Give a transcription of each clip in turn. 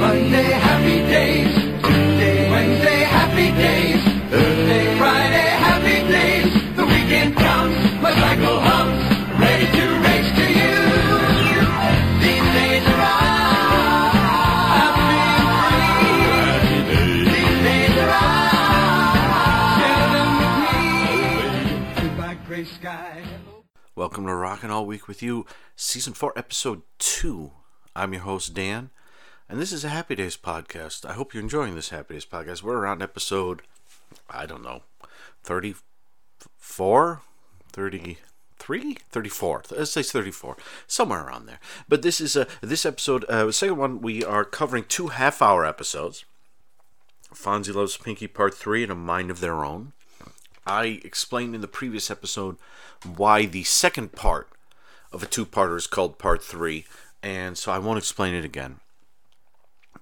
Monday, happy days. Tuesday, Wednesday, happy days. Thursday, Friday, happy days. The weekend comes, my cycle hums, ready to race to you. These days are free. These days are Share them with me. Goodbye, gray sky. Welcome to Rockin' All Week with You, Season 4, Episode 2. I'm your host, Dan, and this is a Happy Days podcast. I hope you're enjoying this Happy Days podcast. We're around episode, I don't know, 34? 33? 34. Let's say 34. Somewhere around there. But this is a, this episode, uh, second one, we are covering two half hour episodes Fonzie Loves Pinky Part 3 and A Mind of Their Own. I explained in the previous episode why the second part of a two parter is called Part 3, and so I won't explain it again.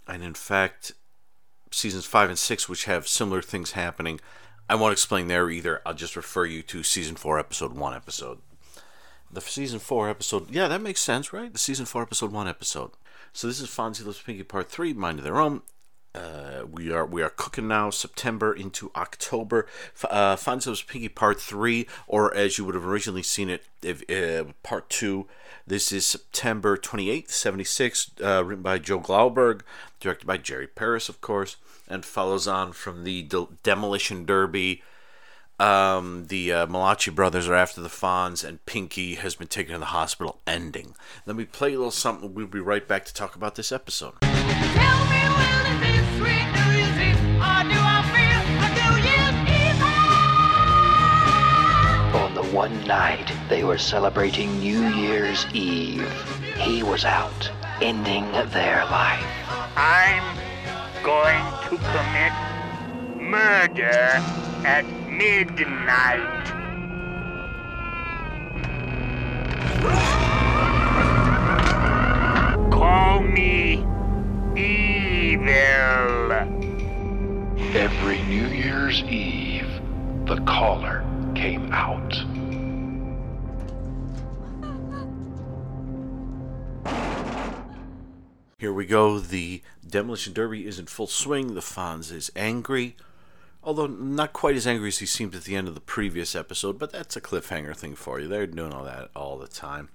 And in fact, seasons 5 and 6, which have similar things happening, I won't explain there either. I'll just refer you to season 4, episode 1 episode. The season 4 episode, yeah, that makes sense, right? The season 4, episode 1 episode. So this is Fonzie Loves Pinky Part 3, Mind of Their Own. Uh, we are we are cooking now September into October. F- Uh, Fonzie Loves Pinky Part Three, or as you would have originally seen it, if, uh, Part Two. This is September twenty eighth, seventy six, uh, written by Joe Glauberg, directed by Jerry Paris, of course, and follows on from the Del- Demolition Derby. Um, the uh, Malachi brothers are after the Fonz, and Pinky has been taken to the hospital. Ending. Let me play a little something. We'll be right back to talk about this episode. One night they were celebrating New Year's Eve, he was out, ending their life. I'm going to commit murder at midnight. Call me evil. Every New Year's Eve, the caller came out. Here we go. The demolition derby is in full swing. The Fonz is angry, although not quite as angry as he seemed at the end of the previous episode. But that's a cliffhanger thing for you. They're doing all that all the time.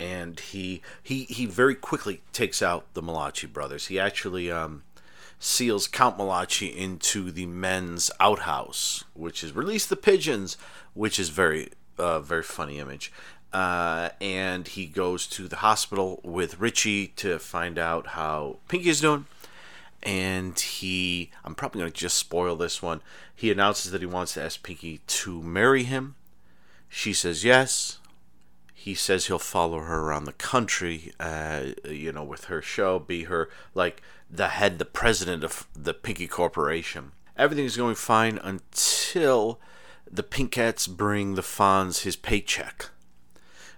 And he he he very quickly takes out the Malachi brothers. He actually um, seals Count Malachi into the men's outhouse, which is release the pigeons, which is very uh, very funny image. Uh, and he goes to the hospital with Richie to find out how Pinky is doing. And he, I'm probably going to just spoil this one. He announces that he wants to ask Pinky to marry him. She says yes. He says he'll follow her around the country, uh, you know, with her show, be her like the head, the president of the Pinky Corporation. Everything's going fine until the Pinkettes bring the Fonz his paycheck.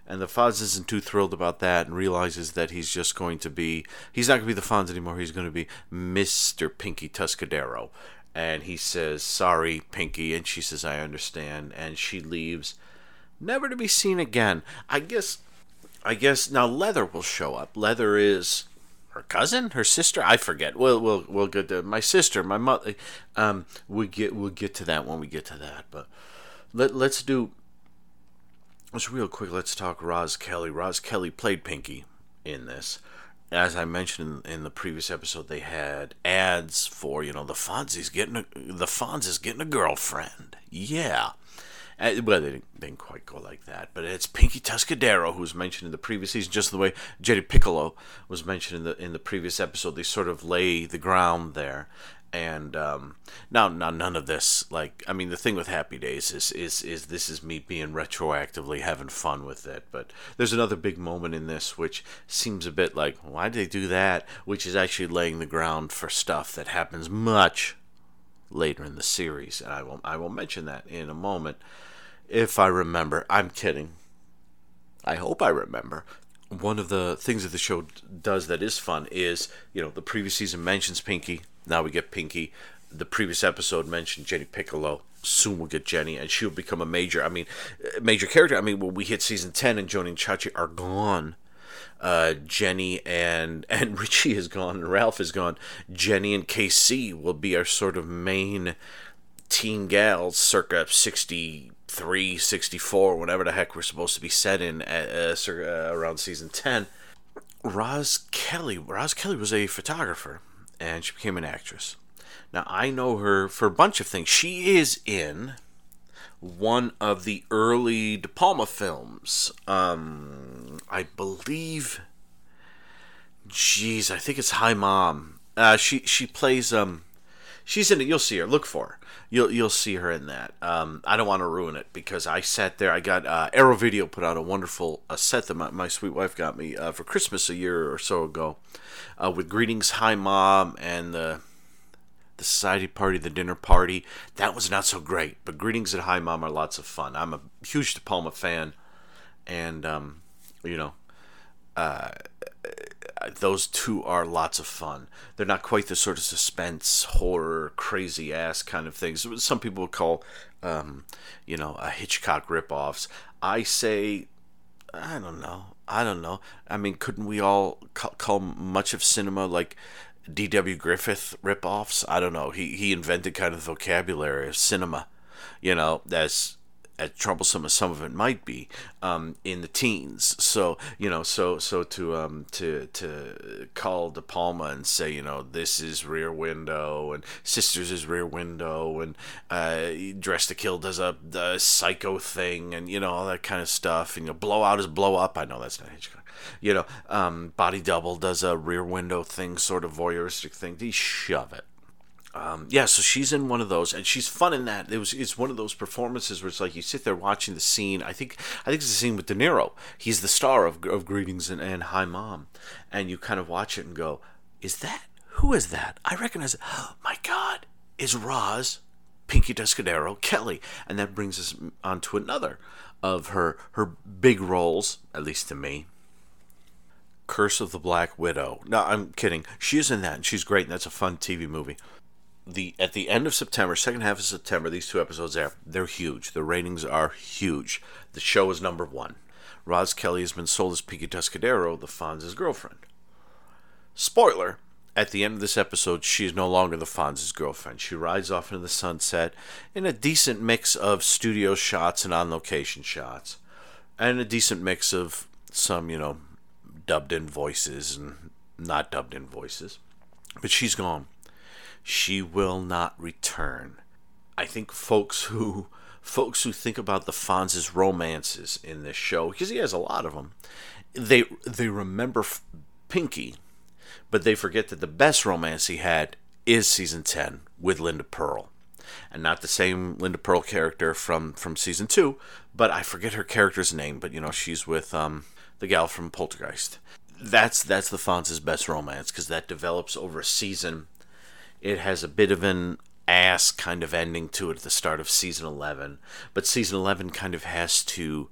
And the Fonz isn't too thrilled about that and realizes that he's just going to be, he's not going to be the Fonz anymore. He's going to be Mr. Pinky Tuscadero. And he says, Sorry, Pinky. And she says, I understand. And she leaves, never to be seen again. I guess, I guess now Leather will show up. Leather is her cousin, her sister. I forget. We'll we'll we'll get to my sister, my mother. Um, we get we'll get to that when we get to that. But let let's do. Let's real quick. Let's talk Roz Kelly. Roz Kelly played Pinky in this. As I mentioned in, the previous episode, they had ads for you know the Fonzie's getting a, the Fonz is getting a girlfriend. Yeah. Uh, well, they didn't, they didn't quite go like that, but it's Pinky Tuscadero who was mentioned in the previous season, just the way Jenny Piccolo was mentioned in the in the previous episode. They sort of lay the ground there, and um, now now none of this. Like, I mean, the thing with Happy Days is is is this is me being retroactively having fun with it. But there's another big moment in this which seems a bit like why did they do that? Which is actually laying the ground for stuff that happens much later in the series, and I will I will mention that in a moment if I remember. I'm kidding. I hope I remember. One of the things that the show does that is fun is, you know, the previous season mentions Pinky. Now we get Pinky. The previous episode mentioned Jenny Piccolo. Soon we'll get Jenny, and she'll become a major. I mean, major character. I mean, when we hit season ten and Joanie and Chachi are gone, uh, Jenny and and Richie is gone Ralph is gone. Jenny and KC will be our sort of main teen gals circa 63 64 whatever the heck we're supposed to be set in at, uh, circa, uh, around season 10 Roz Kelly Roz Kelly was a photographer and she became an actress now I know her for a bunch of things she is in one of the early De Palma films um I believe Jeez, I think it's Hi Mom. Uh, she she plays um, she's in it. You'll see her. Look for her. You'll you'll see her in that. Um, I don't want to ruin it because I sat there. I got uh, Arrow Video put out a wonderful uh, set that my, my sweet wife got me uh, for Christmas a year or so ago, uh, with greetings, hi mom, and the the society party, the dinner party. That was not so great, but greetings and hi mom are lots of fun. I'm a huge De Palma fan, and um, you know those two are lots of fun. They're not quite the sort of suspense, horror, crazy ass kind of things. Some people would call, um, you know, a Hitchcock ripoffs. I say, I don't know. I don't know. I mean, couldn't we all call much of cinema like D.W. Griffith ripoffs? I don't know. He he invented kind of the vocabulary of cinema. You know, as as troublesome as some of it might be um, in the teens. So you know, so so to um, to to call De Palma and say you know this is Rear Window and Sisters is Rear Window and uh, Dress to Kill does a, psycho thing and you know all that kind of stuff and you know Blowout is Blow Up. I know that's not Hitchcock. You know, um, Body Double does a Rear Window thing, sort of voyeuristic thing. They shove it um, yeah, so she's in one of those, and she's fun in that. It was it's one of those performances where it's like you sit there watching the scene. I think I think it's the scene with De Niro. He's the star of of Greetings and, and Hi Mom, and you kind of watch it and go, "Is that who is that? I recognize it. Oh, my God, is Roz Pinky Tuscadero Kelly?" And that brings us on to another of her her big roles, at least to me. Curse of the Black Widow. No, I'm kidding. She is in that, and she's great, and that's a fun TV movie the at the end of September, second half of September, these two episodes there, they're huge. The ratings are huge. The show is number one. Roz Kelly has been sold as Pinky Tuscadero, the Fonz's girlfriend. Spoiler: At the end of this episode, she is no longer the Fonz's girlfriend. She rides off into the sunset in a decent mix of studio shots and on-location shots, and a decent mix of some, you know, dubbed-in voices and not dubbed-in voices. But she's gone she will not return. I think folks who folks who think about the Fonz's romances in this show because he has a lot of them, they they remember Pinky, but they forget that the best romance he had is season 10 with Linda Purl. And not the same Linda Purl character from from season 2, but I forget her character's name, but you know, she's with um the gal from Poltergeist. That's that's the Fonz's best romance because that develops over a season it has a bit of an ass kind of ending to it at the start of season 11, but season 11 kind of has to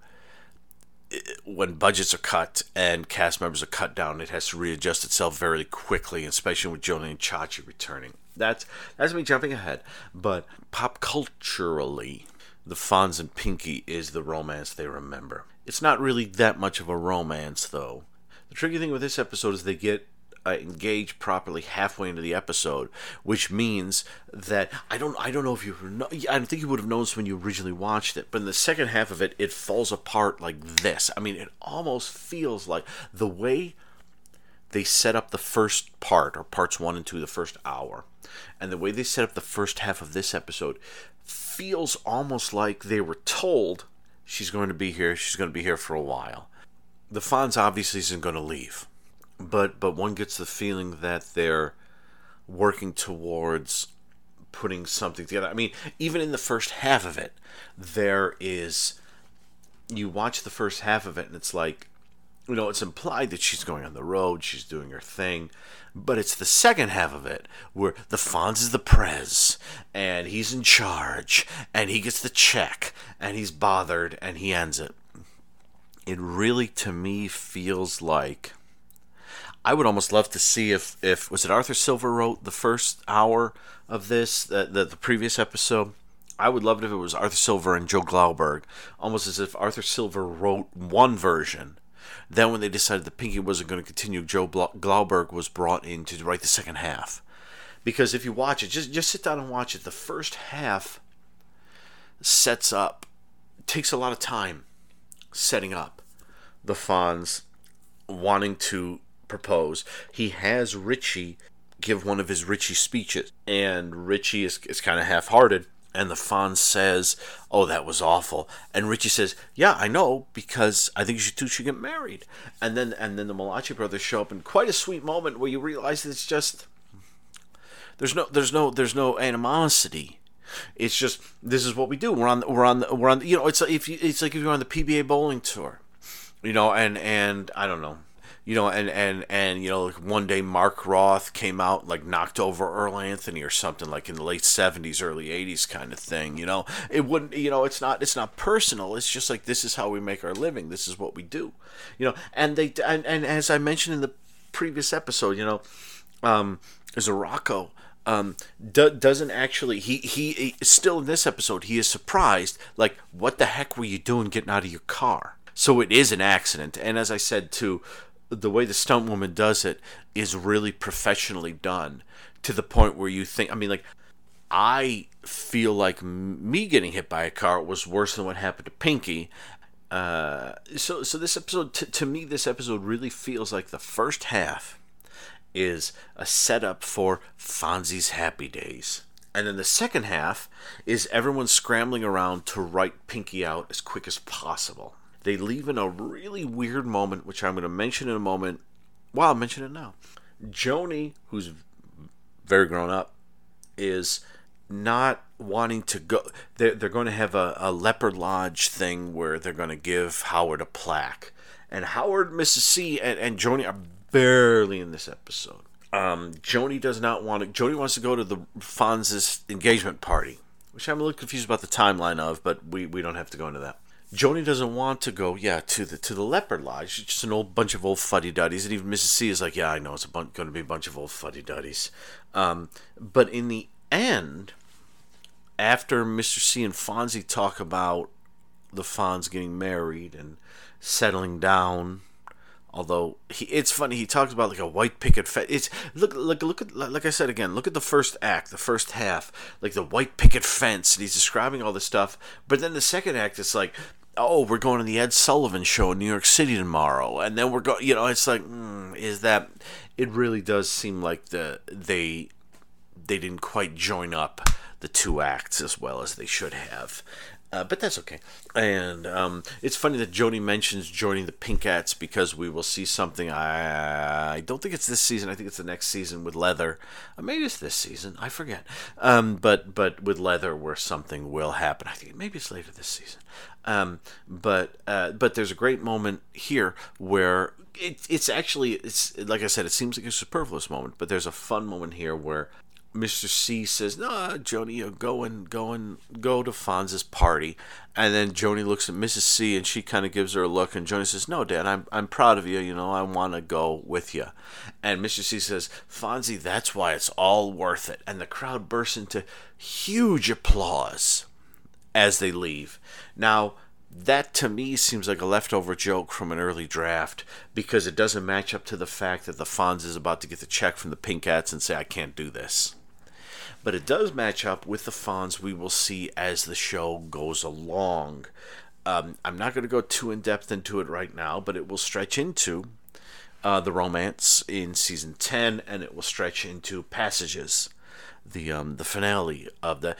when budgets are cut and cast members are cut down, it has to readjust itself very quickly, especially with Joanie and Chachi returning. That's that's me jumping ahead, but pop culturally, the Fonz and Pinky is the romance they remember. It's not really that much of a romance, though. The tricky thing with this episode is they get uh, engage properly halfway into the episode, which means that I don't I don't know if you know I don't think you would have noticed when you originally watched it, but in the second half of it, it falls apart like this. I mean, it almost feels like the way they set up the first part or parts one and two, the first hour, and the way they set up the first half of this episode feels almost like they were told she's going to be here. She's going to be here for a while. The Fonz obviously isn't going to leave but but one gets the feeling that they're working towards putting something together. I mean, even in the first half of it, there is you watch the first half of it and it's like you know, it's implied that she's going on the road, she's doing her thing, but it's the second half of it where the Fonz is the prez and he's in charge and he gets the check and he's bothered and he ends it. It really to me feels like I would almost love to see if if was it Arthur Silver wrote the first hour of this the the, the previous episode. I would love it if it was Arthur Silver and Joe Glauberg, almost as if Arthur Silver wrote one version Then, when they decided that Pinky wasn't going to continue, Joe Glauberg was brought in to write the second half. Because if you watch it, just just sit down and watch it. The first half sets up, takes a lot of time setting up the Fonz wanting to propose. He has Richie give one of his Richie speeches, and Richie is, is kind of half hearted. And the Fonz says, Oh, that was awful. And Richie says, Yeah, I know, because I think you two should get married. And then and then the Malachi brothers show up in quite a sweet moment where you realize it's just there's no there's no there's no animosity. It's just this is what we do. We're on we're on we're on you know it's like if you it's like if you're on the PBA bowling tour, you know, and and I don't know, you know, and and and you know, like one day Mark Roth came out like knocked over Earl Anthony or something like in the late '70s, early '80s kind of thing. You know, it wouldn't you know it's not it's not personal. It's just like this is how we make our living. This is what we do. You know, and they and, and as I mentioned in the previous episode, you know, um, Zarako um, do, doesn't actually he, he he still in this episode he is surprised like what the heck were you doing getting out of your car so it is an accident and as i said too the way the stunt woman does it is really professionally done to the point where you think i mean like i feel like me getting hit by a car was worse than what happened to pinky uh, so so this episode t- to me this episode really feels like the first half is a setup for Fonzie's Happy Days. And then the second half is everyone scrambling around to write Pinky out as quick as possible. They leave in a really weird moment, which I'm going to mention in a moment. Well, I'll mention it now. Joanie, who's very grown up, is not wanting to go. They're, they're going to have a, a leopard lodge thing where they're going to give Howard a plaque. And Howard, Mrs. C, and, and Joanie are barely in this episode. Um, Joanie does not want to. Joanie wants to go to the Fonz's engagement party, which I'm a little confused about the timeline of, but we, we don't have to go into that. Joanie doesn't want to go, yeah, to the to the Leopard Lodge. It's just an old bunch of old fuddy duddies, and even Mrs. C is like, yeah, I know it's going to be a bunch of old fuddy duddies. Um, but in the end, after Mr. C and Fonzie talk about the Fonz getting married and settling down although he, it's funny he talks about like a white picket fence it's look look look at like i said again look at the first act the first half like the white picket fence and he's describing all this stuff but then the second act it's like oh we're going to the ed sullivan show in new york city tomorrow and then we're going you know it's like mm, is that it really does seem like the they they didn't quite join up the two acts as well as they should have. Uh, but that's okay. And um, it's funny that Joanie mentions joining the Pinkettes because we will see something. I, I don't think it's this season. I think it's the next season with Leather. Uh, maybe it's this season. I forget. Um, but but with Leather, where something will happen. I think maybe it's later this season. Um, but uh, but there's a great moment here where it, it's actually it's like I said. It seems like a superfluous moment, but there's a fun moment here where Mr. C says, "No, Joanie, you go and go and go to Fonz's party." And then Joanie looks at Mrs. C and she kind of gives her a look, and Joanie says, "No, Dad, I'm I'm proud of you. You know, I want to go with you." And Mr. C says, "Fonzie, that's why it's all worth it." And the crowd bursts into huge applause as they leave. Now. That to me seems like a leftover joke from an early draft because it doesn't match up to the fact that the Fonz is about to get the check from the Pinkettes and say, I can't do this but it does match up with the Fonz we will see as the show goes along. Um, I'm not going to go too in depth into it right now, but it will stretch into uh, the romance in season 10, and it will stretch into passages, the um, the finale of the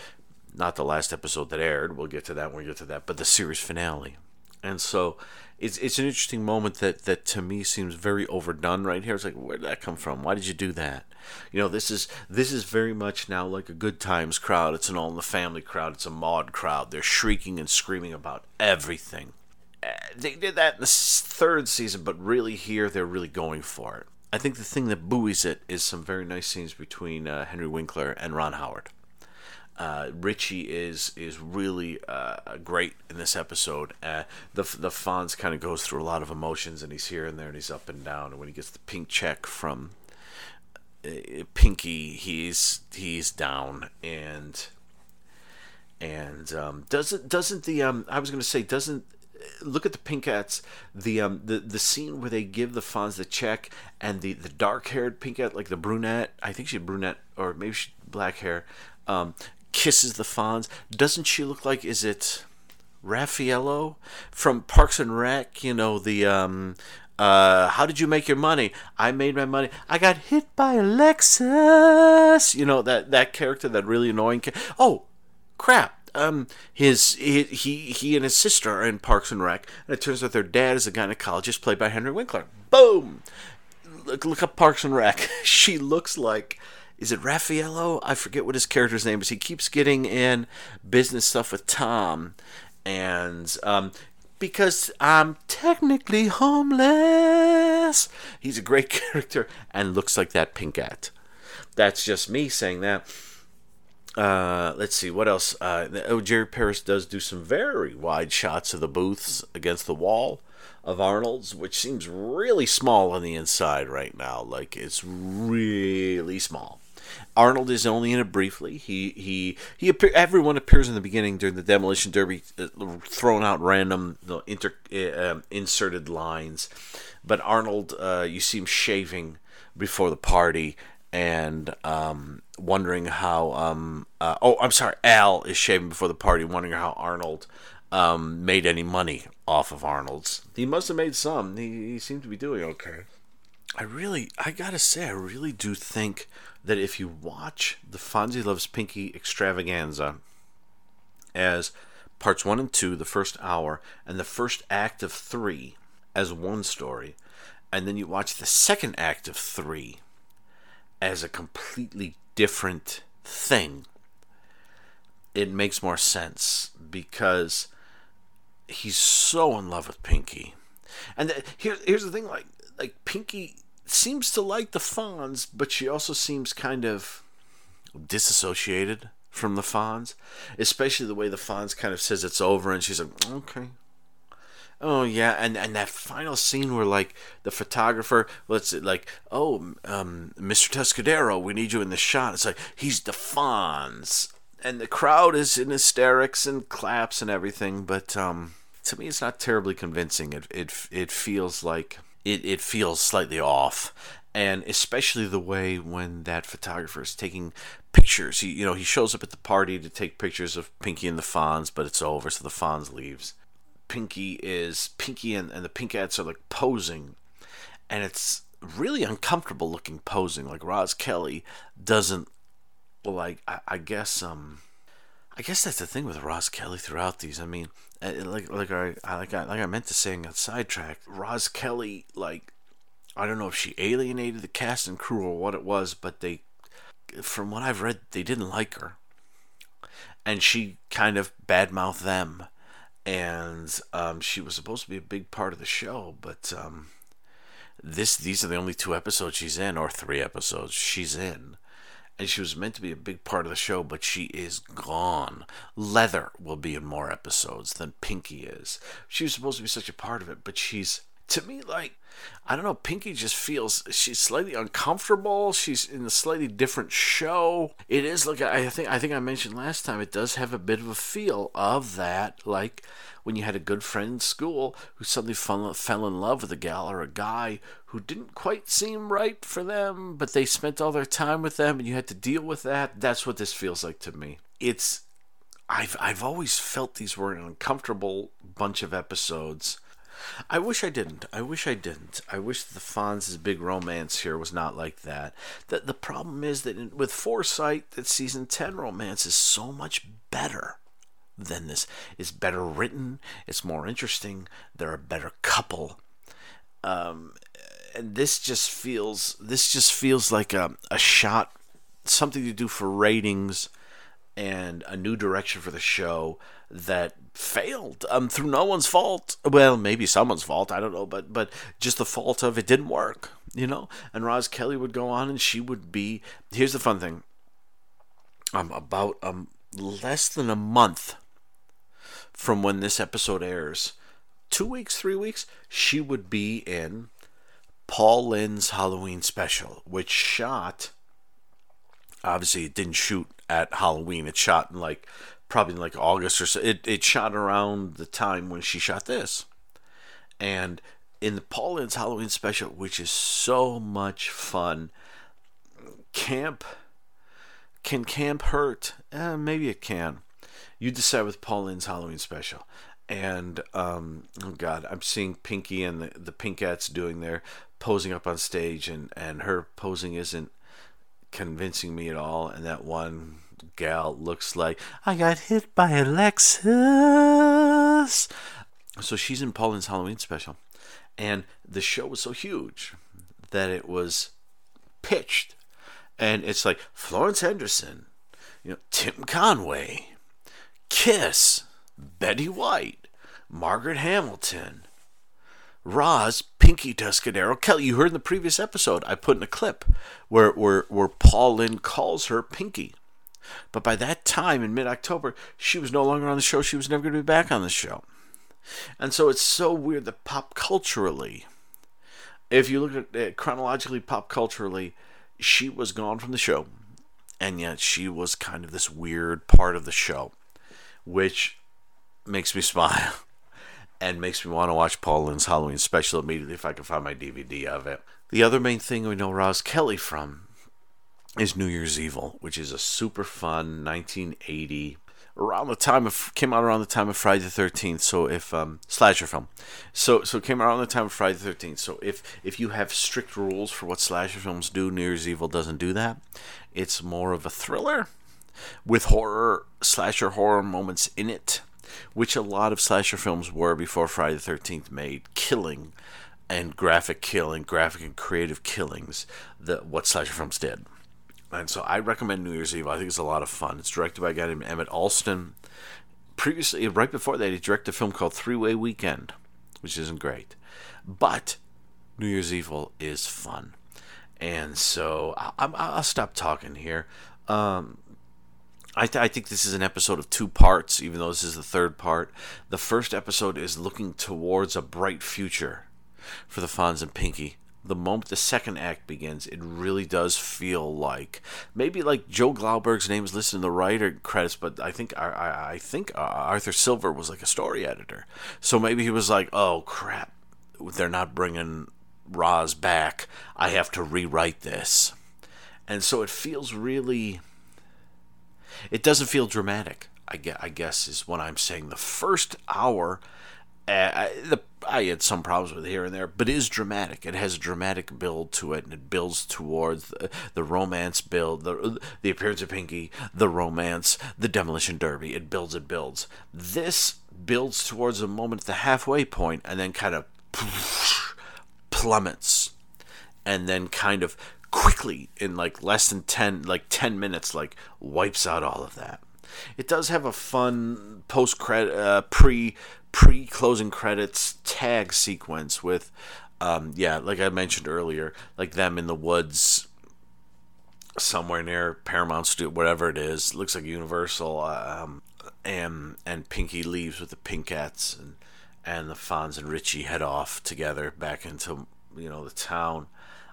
not the last episode that aired. We'll get to that when we get to that, but the series finale. And so it's it's an interesting moment that that to me seems very overdone right here. It's like where did that come from? Why did you do that? You know, this is this is very much now like a good times crowd. It's an all in the family crowd. It's a mod crowd. They're shrieking and screaming about everything. Uh, They did that in the third season, but really here they're really going for it. I think the thing that buoys it is some very nice scenes between uh, Henry Winkler and Ron Howard. Uh, Richie is is really uh, great in this episode. Uh, the the Fonz kind of goes through a lot of emotions, and he's here and there, and he's up and down. And when he gets the pink check from uh, Pinky, he's he's down, and and um, doesn't doesn't the um I was gonna say doesn't look at the Pinkettes. The um the the scene where they give the Fonz the check, and the the dark haired Pinkette, like the brunette, I think she brunette or maybe she black hair, um, kisses the Fonz. Doesn't she look like? Is it? Raffaello from Parks and Rec, you know, the um uh how did you make your money? I made my money. I got hit by a Lexus. You know, that that character, that really annoying ca- Oh, crap. Um his he, he he and his sister are in Parks and Rec, and it turns out their dad is a gynecologist played by Henry Winkler. Boom. Look, look up Parks and Rec. she looks like is it Raffaello? I forget what his character's name is. He keeps getting in business stuff with Tom, and um, because I'm technically homeless, he's a great character and looks like that Pinkette. That's just me saying that. Uh, let's see what else. Uh, oh, Jerry Paris does do some very wide shots of the booths against the wall of Arnold's, which seems really small on the inside right now. Like it's really small. Arnold is only in it briefly. He he he. Appear, everyone appears in the beginning during the demolition derby, uh, throwing out random you know, inter, uh, um, inserted lines. But Arnold, uh, you see him shaving before the party and um, wondering how. Um, uh, oh, I'm sorry. Al is shaving before the party, wondering how Arnold um, made any money off of Arnold's. He must have made some. He, he seemed to be doing okay. I really, I gotta say, I really do think that if you watch the Fonzie Loves Pinky extravaganza as parts one and two, the first hour, and the first act of three as one story, and then you watch the second act of three as a completely different thing, it makes more sense because he's so in love with Pinky. And here, here's the thing: like, like Pinky seems to like the Fonz, but she also seems kind of disassociated from the Fonz, especially the way the Fonz kind of says it's over, and she's like, okay. Oh yeah, and and that final scene where like the photographer, let's like, oh, um, Mr. Tuscadero, we need you in the shot. It's like he's the Fonz, and the crowd is in hysterics and claps and everything. But um, to me, it's not terribly convincing. It it it feels like it, it feels slightly off. And especially the way when that photographer is taking pictures. He you know he shows up at the party to take pictures of pinky and the fonz but it's over so the fonz leaves. Pinky is pinky and, and the pinkettes are like posing and it's really uncomfortable looking posing. Like roz kelly doesn't like I, I guess um I guess that's the thing with Roz Kelly throughout these. I mean, uh, like like I, I like I like I meant to say in sidetrack. Roz Kelly, like I don't know if she alienated the cast and crew or what it was, but they, from what I've read, they didn't like her, and she kind of badmouthed them, and um, she was supposed to be a big part of the show, but um, this these are the only two episodes she's in, or three episodes she's in and she was meant to be a big part of the show, but she is gone. Leather will be in more episodes than Pinky is. She was supposed to be such a part of it, but she's to me like I don't know. Pinky just feels she's slightly uncomfortable. She's in a slightly different show. It is like I think I think I mentioned last time. It does have a bit of a feel of that, like when you had a good friend in school who suddenly fell, in love with a gal or a guy who didn't quite seem right for them, but they spent all their time with them, and you had to deal with that. That's what this feels like to me. It's I've I've always felt these were an uncomfortable bunch of episodes. I wish I didn't. I wish I didn't. I wish the Fonz's big romance here was not like that. The, the problem is that in, with Foresight, that season 10 romance is so much better than this. It's better written, it's more interesting, they're a better couple. Um, and this just feels this just feels like a, a shot something to do for ratings and a new direction for the show that failed um through no one's fault well maybe someone's fault i don't know but but just the fault of it didn't work you know and roz kelly would go on and she would be here's the fun thing um about um less than a month from when this episode airs two weeks three weeks she would be in paul lynde's halloween special which shot obviously it didn't shoot at Halloween. It shot in like probably in like August or so. It it shot around the time when she shot this, and in the Paul Lynde's Halloween special, which is so much fun. Camp can camp hurt? Eh, maybe it can. You decide with Paul Lynde's Halloween special. And um, oh god, I'm seeing Pinky and the, the Pinkettes doing their posing up on stage, and and her posing isn't convincing me at all. And that one gal looks like I got hit by a Lexus. So she's in Paul Lynde's Halloween special, and the show was so huge that it was pitched, and it's like Florence Henderson, you know, Tim Conway, Kiss, Betty White, Margaret Hamilton, Roz, Pinky Tuscadero, Kelly. You heard in the previous episode, I put in a clip where, where, where Paul Lynde calls her Pinky. But by that time, in mid October, she was no longer on the show. She was never going to be back on the show. And so it's so weird that pop culturally, if you look at it chronologically, pop culturally, she was gone from the show. And yet she was kind of this weird part of the show, which makes me smile and makes me want to watch Paul Lynde's Halloween special immediately if I can find my DVD of it. The other main thing we know Roz Kelly from is New Year's Evil, which is a super fun 1980 around the time of came out around the time of Friday the Thirteenth. So if um, slasher film, so so came around the time of Friday the Thirteenth. So if if you have strict rules for what slasher films do, New Year's Evil doesn't do that. It's more of a thriller with horror slasher horror moments in it, which a lot of slasher films were before Friday the Thirteenth made killing and graphic killing, graphic and creative killings that what slasher films did. And so I recommend New Year's Eve. I think it's a lot of fun. It's directed by a guy named Emmett Alston. Previously, right before that, he directed a film called Three Way Weekend, which isn't great. But New Year's Evil is fun. And so I, I, I'll stop talking here. Um, I, th- I think this is an episode of two parts, even though this is the third part. The first episode is looking towards a bright future for the Fonz and Pinky the moment the second act begins, it really does feel like maybe like Joe Glauberg's name is listed in the writer credits, but I think I, I think uh, Arthur Silver was like a story editor, so maybe he was like, oh crap, they're not bringing Roz back. I have to rewrite this, and so it feels really. It doesn't feel dramatic. I guess, I guess is what I'm saying. The first hour uh, I, the, I had some problems with it here and there, but it is dramatic. It has a dramatic build to it, and it builds towards the, the romance build, the the appearance of Pinky, the romance, the demolition derby. It builds, it builds. This builds towards a moment at the halfway point, and then kind of plummets, and then kind of quickly in like less than 10 like 10 minutes like wipes out all of that it does have a fun post credit uh, pre pre closing credits tag sequence with, um, yeah, like I mentioned earlier, like them in the woods somewhere near Paramount Studio, whatever it is. Looks like Universal. Um, and and Pinky leaves with the Pinkettes, and and the Fonz and Richie head off together back into you know the town.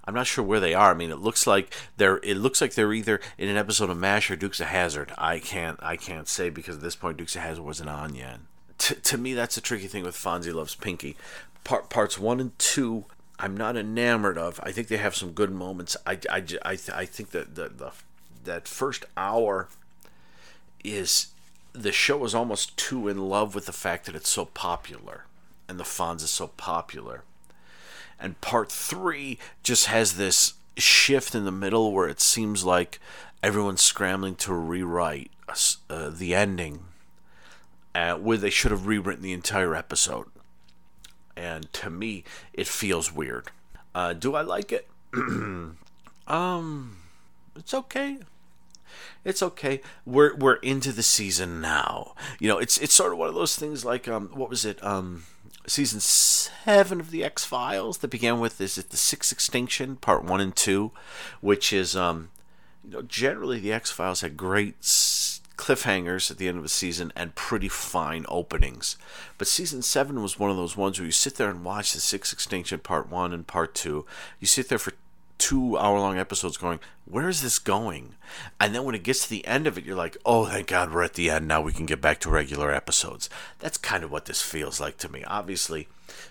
I'm not sure where they are. I mean, it looks like they're it looks like they're either in an episode of MASH or Dukes of Hazzard. I can't I can't say because at this point Dukes of Hazzard wasn't on yet to, to me, that's a tricky thing with Fonzie Loves Pinky. Part, parts one and two, I'm not enamored of. I think they have some good moments. I, I, I, I think that the, the that first hour is the show is almost too in love with the fact that it's so popular and the Fonz is so popular. And part three just has this shift in the middle where it seems like everyone's scrambling to rewrite uh, the ending uh, where they should have rewritten the entire episode. And to me, it feels weird. Uh, do I like it? um, it's okay. It's okay. We're we're into the season now. You know, it's it's sort of one of those things like um, what was it? Um, season seven of the X Files that began with is it the Sixth Extinction, part one and two, which is um, you know, generally the X Files had great cliffhangers at the end of the season and pretty fine openings. But season seven was one of those ones where you sit there and watch the Sixth Extinction Part One and Part Two. You sit there for two hour long episodes going, where is this going? And then when it gets to the end of it, you're like, oh, thank God we're at the end. Now we can get back to regular episodes. That's kind of what this feels like to me. Obviously,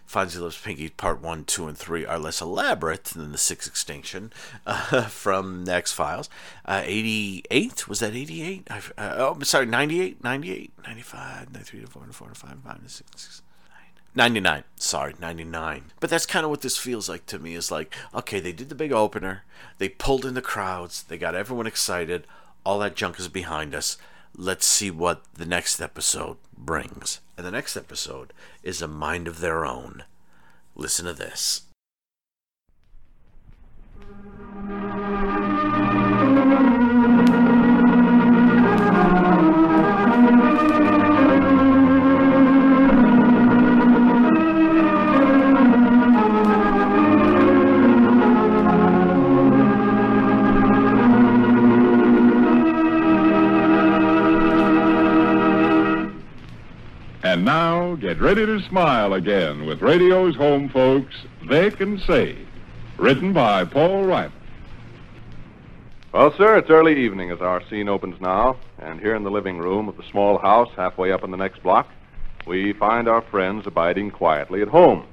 Fonzie Loves Pinky Part 1, 2, and 3 are less elaborate than the Sixth Extinction uh, from X Files. Uh, 88? Was that 88? Uh, oh, sorry, 98? 98? 95? 93, 94, 95, 95, 96. 99 sorry 99 but that's kind of what this feels like to me is like okay they did the big opener they pulled in the crowds they got everyone excited all that junk is behind us. Let's see what the next episode brings. And the next episode is a mind of their own. Listen to this And now, get ready to smile again with radio's home folks, Vic and Sade. Written by Paul Rhymer. Well, sir, it's early evening as our scene opens now, and here in the living room of the small house halfway up in the next block, we find our friends abiding quietly at home.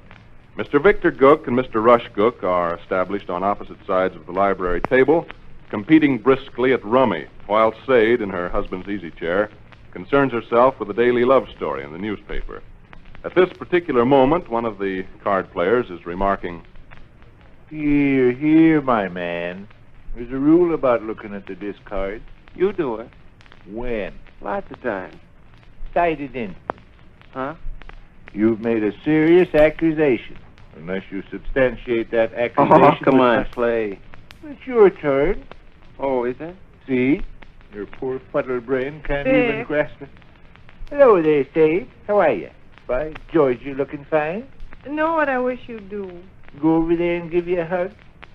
Mr. Victor Gook and Mr. Rush Gook are established on opposite sides of the library table, competing briskly at rummy, while Sade, in her husband's easy chair, concerns herself with a daily love story in the newspaper. At this particular moment, one of the card players is remarking, Here, here, my man. There's a rule about looking at the discards. You do it. When? Lots of times. Cite it in. Huh? You've made a serious accusation. Unless you substantiate that Oh, accusation. come with on, my- play. It's your turn. Oh, is it? See? Your poor fuddled brain can't Dick. even grasp it. Hello there, Sade. How are you? By George, you're looking fine. Know what I wish you'd do? Go over there and give you a hug.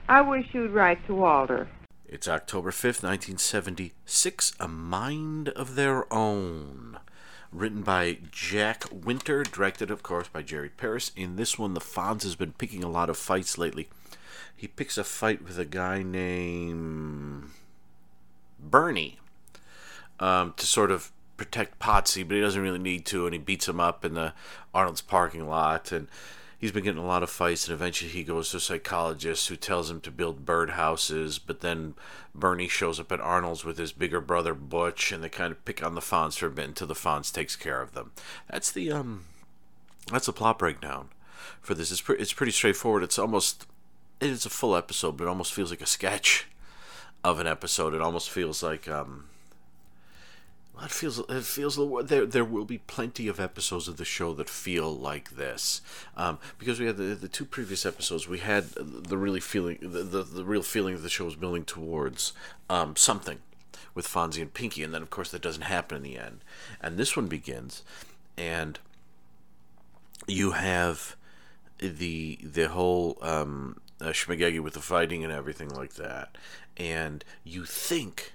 I wish you'd write to Walter. It's October 5th, 1976, A Mind of Their Own. Written by Jack Winter, directed, of course, by Jerry Paris. In this one, the Fonz has been picking a lot of fights lately. He picks a fight with a guy named Bernie um, to sort of protect Potsy, but he doesn't really need to, and he beats him up in the Arnold's parking lot, and he's been getting a lot of fights, and eventually he goes to a psychologist who tells him to build birdhouses, but then Bernie shows up at Arnold's with his bigger brother Butch, and they kind of pick on the Fonz for a bit until the Fonz takes care of them. That's the um, that's the plot breakdown for this. It's it's pretty straightforward. It's almost it is a full episode, but it almost feels like a sketch of an episode. It almost feels like um, it feels it feels there. There will be plenty of episodes of the show that feel like this, um, because we had the, the two previous episodes. We had the really feeling the, the, the real feeling that the show was building towards um, something with Fonzie and Pinky, and then of course that doesn't happen in the end. And this one begins, and you have the the whole um, uh, with the fighting and everything like that, and you think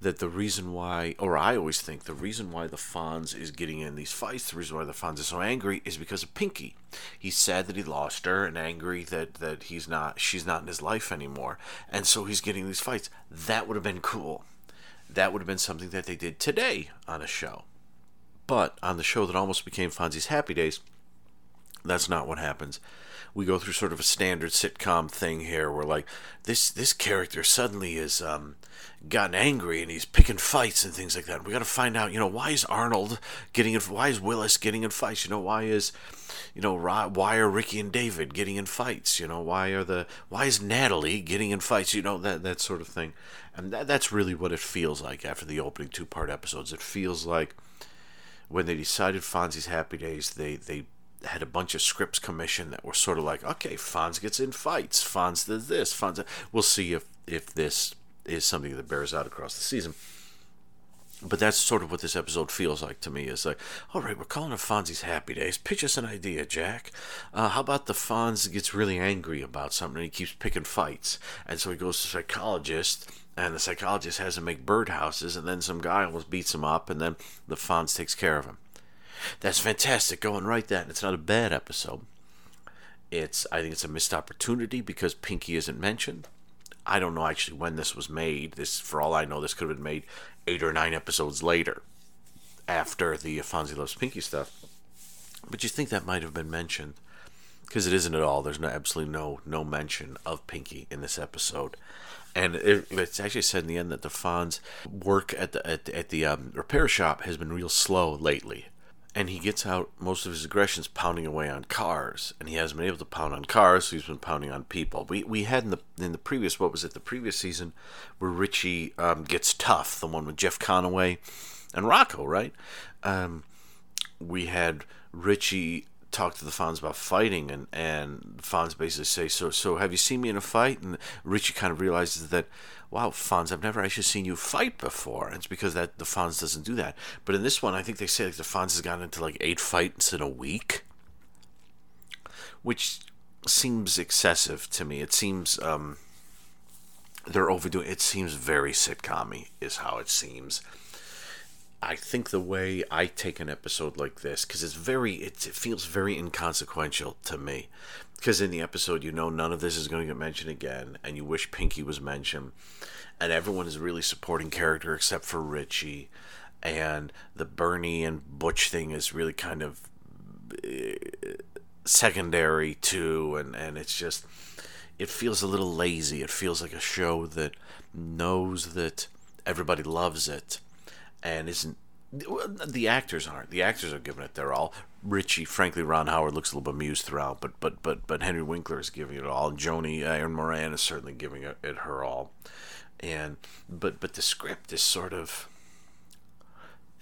that the reason why, or I always think the reason why the Fonz is getting in these fights, the reason why the Fonz is so angry is because of Pinky. He's sad that he lost her and angry that, that he's not, she's not in his life anymore. And so he's getting these fights. That would have been cool. That would have been something that they did today on a show. But on the show that almost became Fonzie's Happy Days, that's not what happens. We go through sort of a standard sitcom thing here, where like this this character suddenly is um, gotten angry and he's picking fights and things like that. We got to find out, you know, why is Arnold getting in? Why is Willis getting in fights? You know, why is you know why are Ricky and David getting in fights? You know, why are the why is Natalie getting in fights? You know that that sort of thing, and that, that's really what it feels like after the opening two part episodes. It feels like when they decided Fonzie's Happy Days, they they had a bunch of scripts commissioned that were sort of like, okay, Fonz gets in fights, Fonz does this, Fonz. We'll see if if this is something that bears out across the season. But that's sort of what this episode feels like to me. Is like, all right, we're calling it Fonzie's Happy Days. Pitch us an idea, Jack. Uh, how about the Fonz gets really angry about something and he keeps picking fights, and so he goes to psychologist, and the psychologist has him make birdhouses, and then some guy almost beats him up, and then the Fonz takes care of him. That's fantastic. Go and write that. It's not a bad episode. It's I think it's a missed opportunity because Pinky isn't mentioned. I don't know actually when this was made. This, for all I know, this could have been made eight or nine episodes later, after the Fonzie Loves Pinky stuff. But you think that might have been mentioned because it isn't at all. There's no absolutely no no mention of Pinky in this episode, and it, it's actually said in the end that the Fonz work at the at, at the um, repair shop has been real slow lately, and he gets out most of his aggressions pounding away on cars, and he hasn't been able to pound on cars, so he's been pounding on people. We we had in the in the previous what was it the previous season where Richie um, gets tough, the one with Jeff Conaway and Rocco, right? Um, we had Richie talk to the Fonz about fighting, and and Fonz basically say, "So so have you seen me in a fight?" And Richie kind of realizes that, "Wow, Fonz, I've never actually seen you fight before." And it's because that the Fonz doesn't do that. But in this one, I think they say like the Fonz has gotten into like eight fights in a week, which seems excessive to me. It seems um, they're overdoing. It seems very sitcommy, is how it seems. I think the way I take an episode like this, because it's very, it, it feels very inconsequential to me. Because in the episode, you know, none of this is going to get mentioned again, and you wish Pinky was mentioned, and everyone is really supporting character except for Richie, and the Bernie and Butch thing is really kind of eh, secondary too, and and it's just, it feels a little lazy. It feels like a show that knows that everybody loves it and isn't the actors aren't. The actors are giving it their all. Richie frankly ron howard looks a little bemused throughout but but but but henry winkler is giving it all. Joanie Erin moran is certainly giving it, it her all. And but but the script is sort of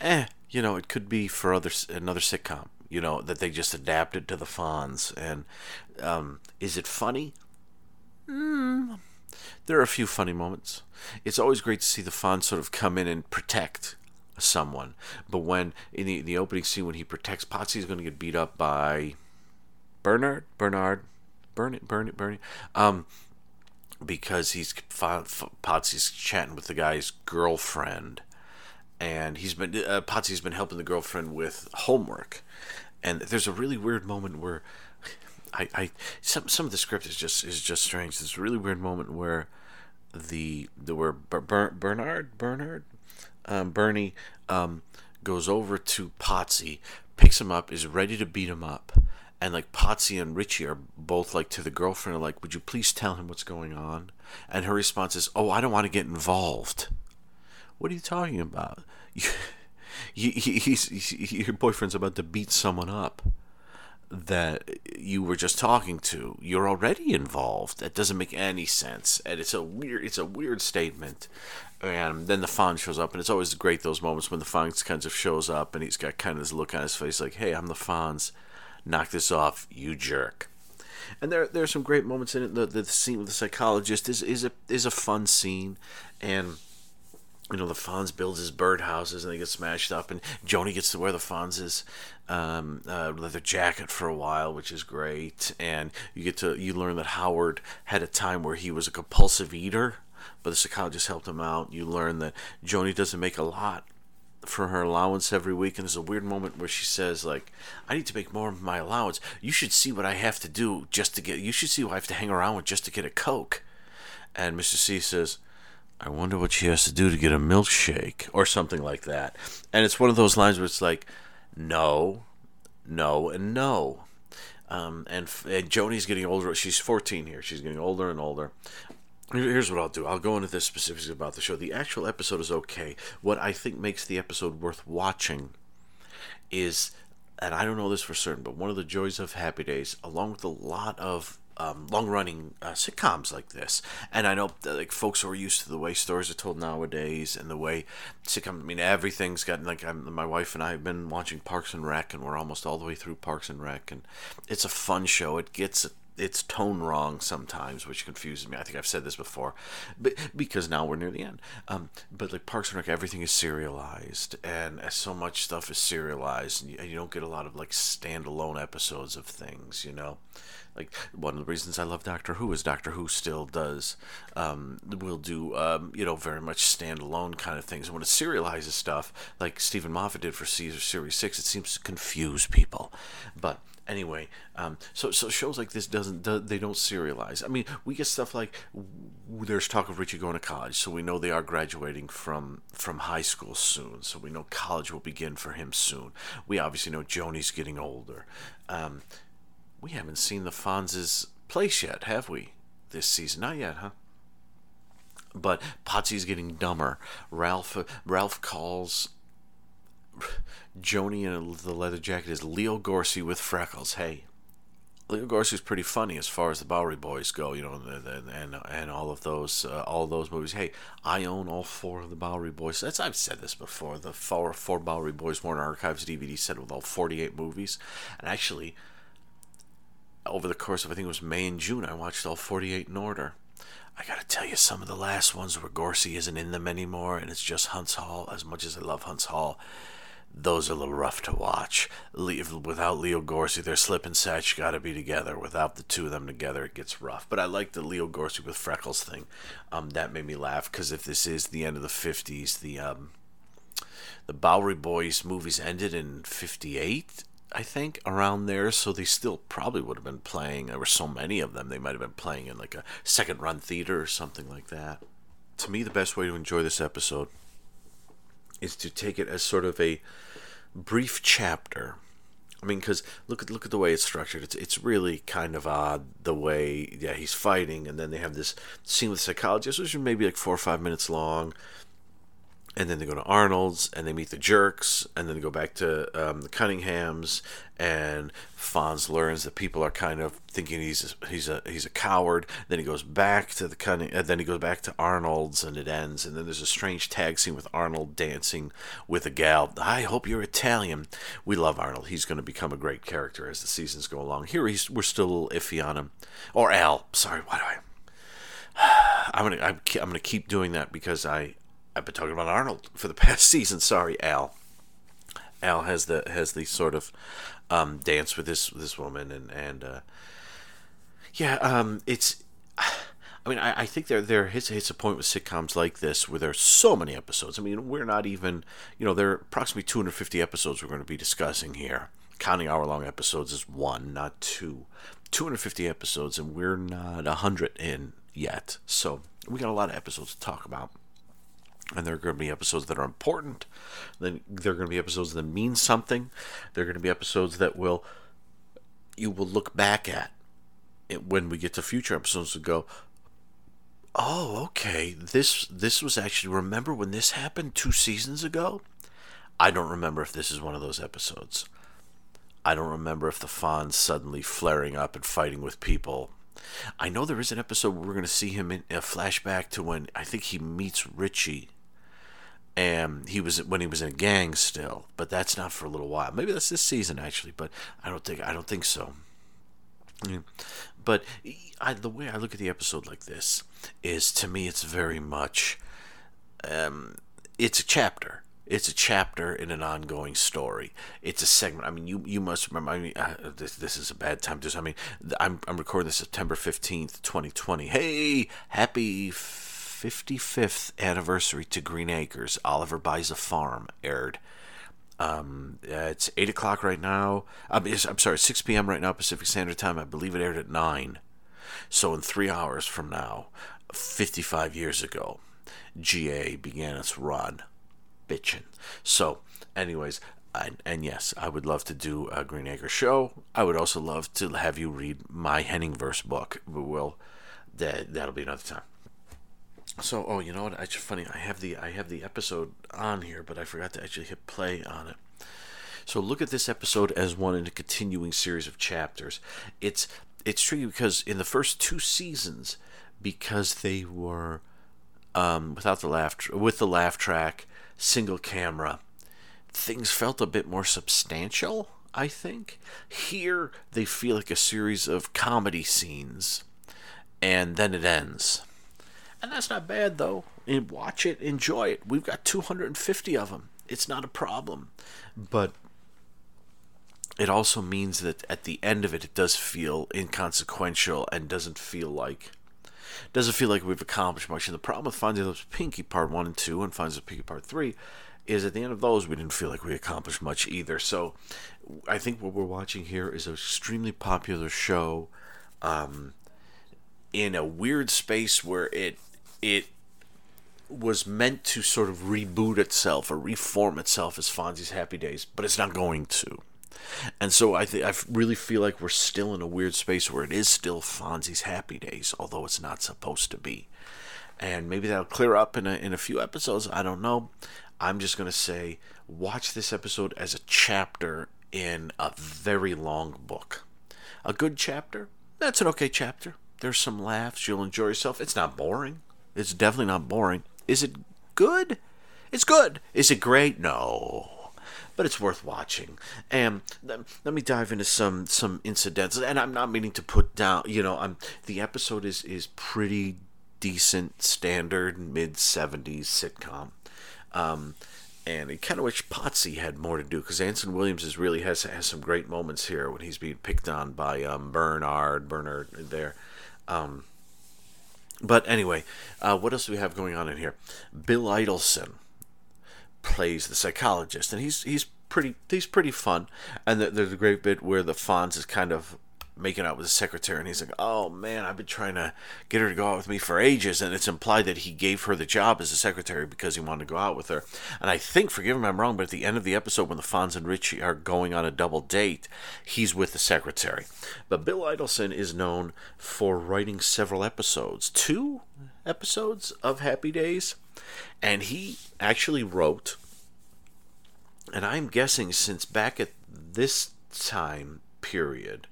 eh you know it could be for other another sitcom you know that they just adapted to the fonz. And um, is it funny? Mm, there are a few funny moments. It's always great to see the Fonz sort of come in and protect someone. But when in the, the opening scene when he protects Potsy is going to get beat up by Bernard, Bernard, Bernie, Bernie, Bernie, um, because he's Potsy's chatting with the guy's girlfriend, and he's been uh, Potsy's been helping the girlfriend with homework, and there's a really weird moment where. I, I some some of the script is just is just strange. There's a really weird moment where the the where Ber- Ber- Bernard Bernard um, Bernie um, goes over to Potsy, picks him up, is ready to beat him up, and like Potsy and Richie are both like to the girlfriend, are like, "Would you please tell him what's going on?" And her response is, "Oh, I don't want to get involved." What are you talking about? You, he, he's, he's, your boyfriend's about to beat someone up that you were just talking to you're already involved. That doesn't make any sense. And it's a weird it's a weird statement. And then the Fonz shows up and it's always great those moments when the Fonz kind of shows up and he's got kind of this look on his face like hey I'm the Fonz. Knock this off you jerk. And there there are some great moments in it. The, the scene with the psychologist is is a is a fun scene. And you know, the Fonz builds his birdhouses and they get smashed up, and Joanie gets to wear the Fonz's um, uh, leather jacket for a while, which is great. And you get to you learn that Howard had a time where he was a compulsive eater, but the psychologist helped him out. You learn that Joanie doesn't make a lot for her allowance every week, and there's a weird moment where she says, like, I need to make more of my allowance. You should see what I have to do just to get. You should see what I have to hang around with just to get a Coke. And Mr. C says. I wonder what she has to do to get a milkshake or something like that. And it's one of those lines where it's like, no, no, and no. Um, and, and Joanie's getting older. She's 14 here. She's getting older and older. Here's what I'll do. I'll go into the specifics about the show. The actual episode is okay. What I think makes the episode worth watching is, and I don't know this for certain, but one of the joys of Happy Days, along with a lot of um, long-running uh, sitcoms like this, and I know that, like folks who are used to the way stories are told nowadays, and the way sitcom. I mean, everything's got like I'm, my wife and I have been watching Parks and Rec, and we're almost all the way through Parks and Rec, and it's a fun show. It gets its tone wrong sometimes, which confuses me. I think I've said this before, but because now we're near the end. Um, but like Parks and Rec, everything is serialized, and so much stuff is serialized, and you, and you don't get a lot of like standalone episodes of things. You know, like one of the reasons I love Doctor Who is Doctor Who still does um, will do um, you know very much standalone kind of things. And when it serializes stuff, like Steven Moffat did for Caesar Series Six, it seems to confuse people, but Anyway, um, so so shows like this doesn't they don't serialize. I mean, we get stuff like there's talk of Richie going to college, so we know they are graduating from from high school soon. So we know college will begin for him soon. We obviously know Joanie's getting older. Um, we haven't seen the Fonz's place yet, have we? This season, not yet, huh? But Potsy's getting dumber. Ralph Ralph calls Joanie in the leather jacket is Leo Gorcey with freckles. Hey, Leo Gorcey's pretty funny as far as the Bowery Boys go, you know, and and, and all of those uh, all those movies. Hey, I own all four of the Bowery Boys. That's I've said this before. The four four Bowery Boys Warner Archives DVD set with all forty eight movies, and actually, over the course of I think it was May and June, I watched all forty eight in order. I gotta tell you, some of the last ones where Gorcey isn't in them anymore, and it's just Huntz Hall. As much as I love Huntz Hall, those are a little rough to watch. Le- Without Leo Gorcey, their Slip and Sach got to be together. Without the two of them together, it gets rough. But I like the Leo Gorcey with freckles thing. Um, that made me laugh because if this is the end of the '50s, the um, the Bowery Boys movies ended in '58. I think around there, so they still probably would have been playing. There were so many of them; they might have been playing in like a second-run theater or something like that. To me, the best way to enjoy this episode is to take it as sort of a brief chapter. I mean, because look at look at the way it's structured. It's it's really kind of odd the way yeah he's fighting, and then they have this scene with the psychologist, which is maybe like four or five minutes long, and then they go to Arnold's and they meet the Jerks, and then they go back to um, the Cunninghams, and Fonz learns that people are kind of thinking he's a, he's a he's a coward. Then he goes back to the Cunning, and then he goes back to Arnold's, and it ends. And then there's a strange tag scene with Arnold dancing with a gal. I hope you're Italian. We love Arnold. He's going to become a great character as the seasons go along. Here he's we're still a little iffy on him, or Al. Sorry, why do I? I'm gonna I'm, I'm gonna keep doing that because I I've been talking about Arnold for the past season. Sorry, Al. Al has the has the sort of um, dance with this this woman and and uh, yeah, um, it's. I mean, I, I think there there hits hits a point with sitcoms like this where there's so many episodes. I mean, we're not even you know there are approximately 250 episodes we're going to be discussing here. Counting hour long episodes is one, not two. 250 episodes, and we're not 100 in yet. So we got a lot of episodes to talk about and there are going to be episodes that are important. Then there are going to be episodes that mean something. There are going to be episodes that will you will look back at when we get to future episodes and go, "Oh, okay. This this was actually remember when this happened 2 seasons ago?" I don't remember if this is one of those episodes. I don't remember if the Fonz suddenly flaring up and fighting with people I know there is an episode where we're going to see him in a flashback to when I think he meets Richie and he was when he was in a gang still, but that's not for a little while. Maybe that's this season actually, but I don't think I don't think so. But I, the way I look at the episode like this is, to me, it's very much, um, it's a chapter. It's a chapter in an ongoing story. It's a segment. I mean, you you must remember. I mean, uh, this this is a bad time to. I mean, I'm I'm recording this September fifteenth, twenty twenty. Hey, happy 55th anniversary to Green Acres. Oliver buys a farm aired. Um, uh, it's eight o'clock right now. Um, it's, I'm sorry, six p.m. right now Pacific Standard Time. I believe it aired at nine. So in three hours from now, 55 years ago, GA began its run. Bitchin'. So, anyways, and, and yes, I would love to do a Green Acre show. I would also love to have you read my Henningverse book. But we'll that that'll be another time. So, oh, you know what? It's funny. I have the I have the episode on here, but I forgot to actually hit play on it. So look at this episode as one in a continuing series of chapters. It's it's tricky because in the first two seasons, because they were um, without the laugh tr- with the laugh track, single camera, things felt a bit more substantial. I think here they feel like a series of comedy scenes, and then it ends. And that's not bad though. And watch it, enjoy it. We've got 250 of them. It's not a problem. But it also means that at the end of it, it does feel inconsequential and doesn't feel like doesn't feel like we've accomplished much. And the problem with Fonzie Loves Pinky Part One and Two and Fonzie Loves Pinky Part Three is at the end of those we didn't feel like we accomplished much either. So I think what we're watching here is an extremely popular show um, in a weird space where it it was meant to sort of reboot itself or reform itself as Fonzie's Happy Days, but it's not going to. And so I think I really feel like we're still in a weird space where it is still Fonzie's Happy Days, although it's not supposed to be. And maybe that'll clear up in a in a few episodes. I don't know. I'm just gonna say, watch this episode as a chapter in a very long book. A good chapter. That's an okay chapter. There's some laughs. You'll enjoy yourself. It's not boring. It's definitely not boring. Is it good? It's good. Is it great? No. But it's worth watching. And let, me dive into some some incidents. And I'm not meaning to put down, you know, I'm the episode is is pretty decent, standard mid 70s sitcom. Um, and I kind of wish Potsy had more to do because Anson Williams is really has has some great moments here when he's being picked on by um, Bernard Bernard there. Um, but anyway, uh, what else do we have going on in here? Bill Idelson plays the psychologist, and he's he's pretty he's pretty fun. And there's a great bit where the Fonz is kind of making out with his secretary, and he's like, "Oh man, I've been trying to get her to go out with me for ages," and it's implied that he gave her the job as a secretary because he wanted to go out with her. And I think, forgive me if I'm wrong, but at the end of the episode, when the Fonz and Richie are going on a double date, he's with the secretary. But Bill Idelson is known for writing several episodes, two episodes of Happy Days, and he actually wrote. And I'm guessing since back at this time period,